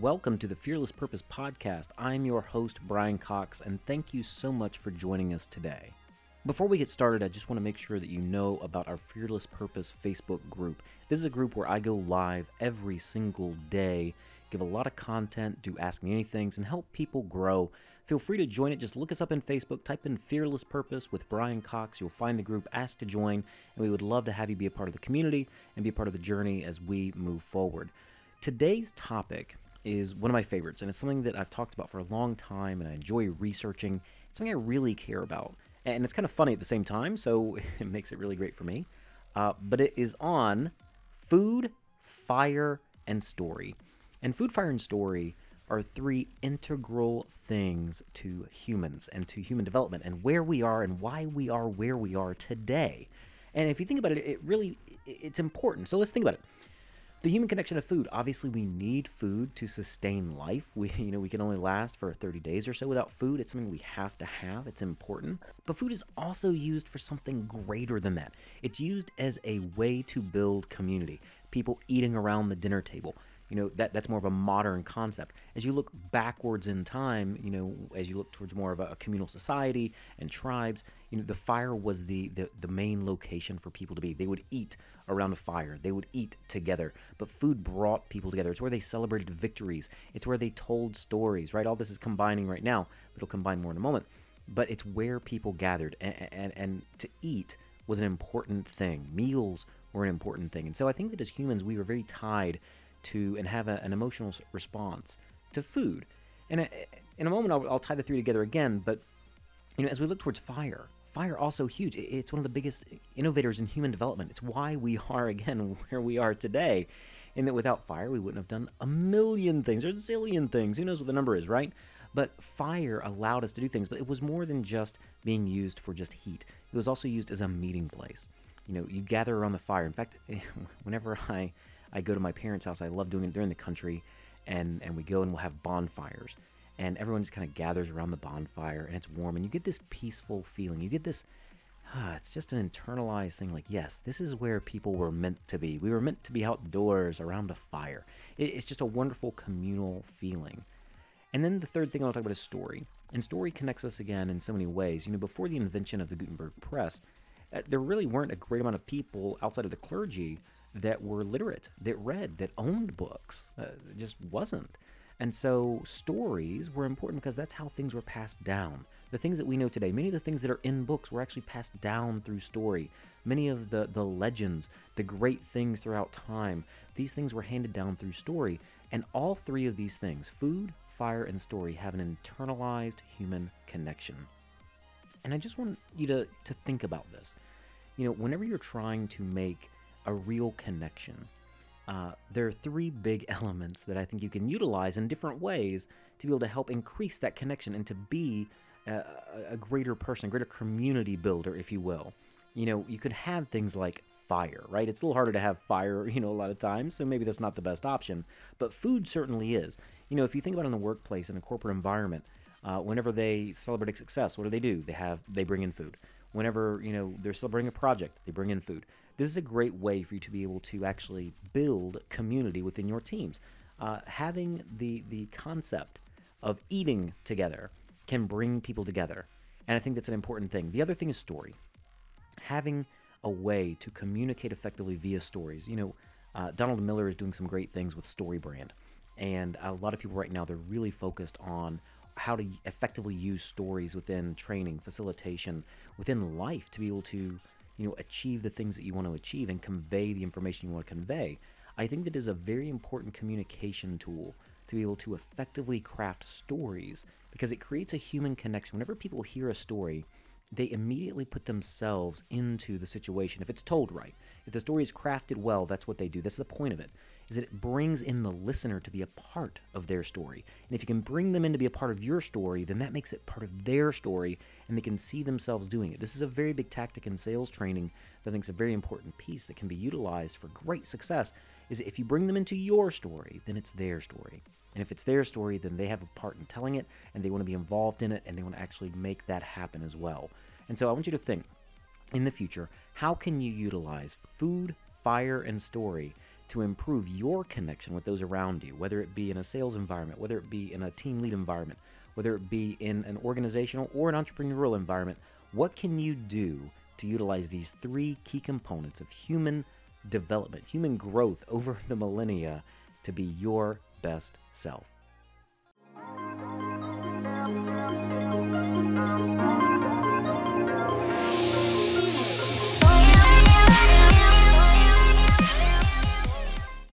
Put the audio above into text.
Welcome to the Fearless Purpose Podcast. I'm your host, Brian Cox, and thank you so much for joining us today. Before we get started, I just want to make sure that you know about our Fearless Purpose Facebook group. This is a group where I go live every single day, give a lot of content, do Ask Me Anythings, and help people grow. Feel free to join it. Just look us up in Facebook, type in Fearless Purpose with Brian Cox. You'll find the group, ask to join, and we would love to have you be a part of the community and be a part of the journey as we move forward. Today's topic is one of my favorites, and it's something that I've talked about for a long time and I enjoy researching. It's something I really care about. And it's kind of funny at the same time, so it makes it really great for me. Uh, but it is on food, fire, and story. And food, fire, and story are three integral things to humans and to human development and where we are and why we are where we are today. And if you think about it, it really it's important. So let's think about it the human connection of food. Obviously, we need food to sustain life. We, you know, we can only last for 30 days or so without food. It's something we have to have. It's important. But food is also used for something greater than that. It's used as a way to build community. People eating around the dinner table you know that that's more of a modern concept. As you look backwards in time you know as you look towards more of a, communal society and tribes you know the fire was the, the the main location for people to be. They would eat around a fire. They would eat together. But food brought people together. It's where they celebrated victories. It's where they told stories right? All this is combining right now it'll combine more in a moment. But it's where people gathered. And, and, and to eat was an important thing. Meals were an important thing. And so i think that as humans we were very tied to and have a, an emotional response to food. And uh, in a moment, I'll, I'll tie the three together again. But you know, as we look towards fire, fire also huge. It's one of the biggest innovators in human development. It's why we are again where we are today. In that without fire, we wouldn't have done a million things or a zillion things. Who knows what the number is, right? But fire allowed us to do things. But it was more than just being used for just heat. It was also used as a meeting place. You know, you gather around the fire. In fact, whenever I I go to my parents' house. I love doing it. They're in the country, and and we go and we'll have bonfires, and everyone just kind of gathers around the bonfire, and it's warm, and you get this peaceful feeling. You get this. Ah, it's just an internalized thing. Like, yes, this is where people were meant to be. We were meant to be outdoors around a fire. It, it's just a wonderful communal feeling. And then the third thing I'll talk about is story. And story connects us again in so many ways. You know, before the invention of the Gutenberg press, uh, there really weren't a great amount of people outside of the clergy that were literate, that read, that owned books. Uh, just wasn't. And so stories were important because that's how things were passed down. The things that we know today, many of the things that are in books were actually passed down through story. Many of the, the legends, the great things throughout time, these things were handed down through story. And all three of these things, food, fire, and story, have an internalized human connection. And I just want you to, to think about this. You know, whenever you're trying to make a real connection. Uh, there are three big elements that I think you can utilize in different ways to be able to help increase that connection and to be a, a greater person, a greater community builder, if you will. You know, you could have things like fire, right? It's a little harder to have fire, you know, a lot of times, so maybe that's not the best option. But food certainly is. You know, if you think about in the workplace, in a corporate environment, uh, whenever they celebrate a success, what do they do? They have they bring in food. Whenever you know they're celebrating a project, they bring in food. This is a great way for you to be able to actually build community within your teams. Uh, having the the concept of eating together can bring people together, and I think that's an important thing. The other thing is story. Having a way to communicate effectively via stories. You know, uh, Donald Miller is doing some great things with StoryBrand, and a lot of people right now they're really focused on how to effectively use stories within training, facilitation, within life to be able to you know, achieve the things that you want to achieve and convey the information you want to convey. I think that is a very important communication tool to be able to effectively craft stories because it creates a human connection. Whenever people hear a story, they immediately put themselves into the situation if it's told right. If the story is crafted well, that's what they do. That's the point of it is that it brings in the listener to be a part of their story. And if you can bring them in to be a part of your story, then that makes it part of their story and they can see themselves doing it. This is a very big tactic in sales training that I think is a very important piece that can be utilized for great success is that if you bring them into your story, then it's their story. And if it's their story, then they have a part in telling it and they want to be involved in it and they want to actually make that happen as well. And so I want you to think in the future, how can you utilize food, fire, and story to improve your connection with those around you, whether it be in a sales environment, whether it be in a team lead environment, whether it be in an organizational or an entrepreneurial environment, what can you do to utilize these three key components of human development, human growth over the millennia to be your best self?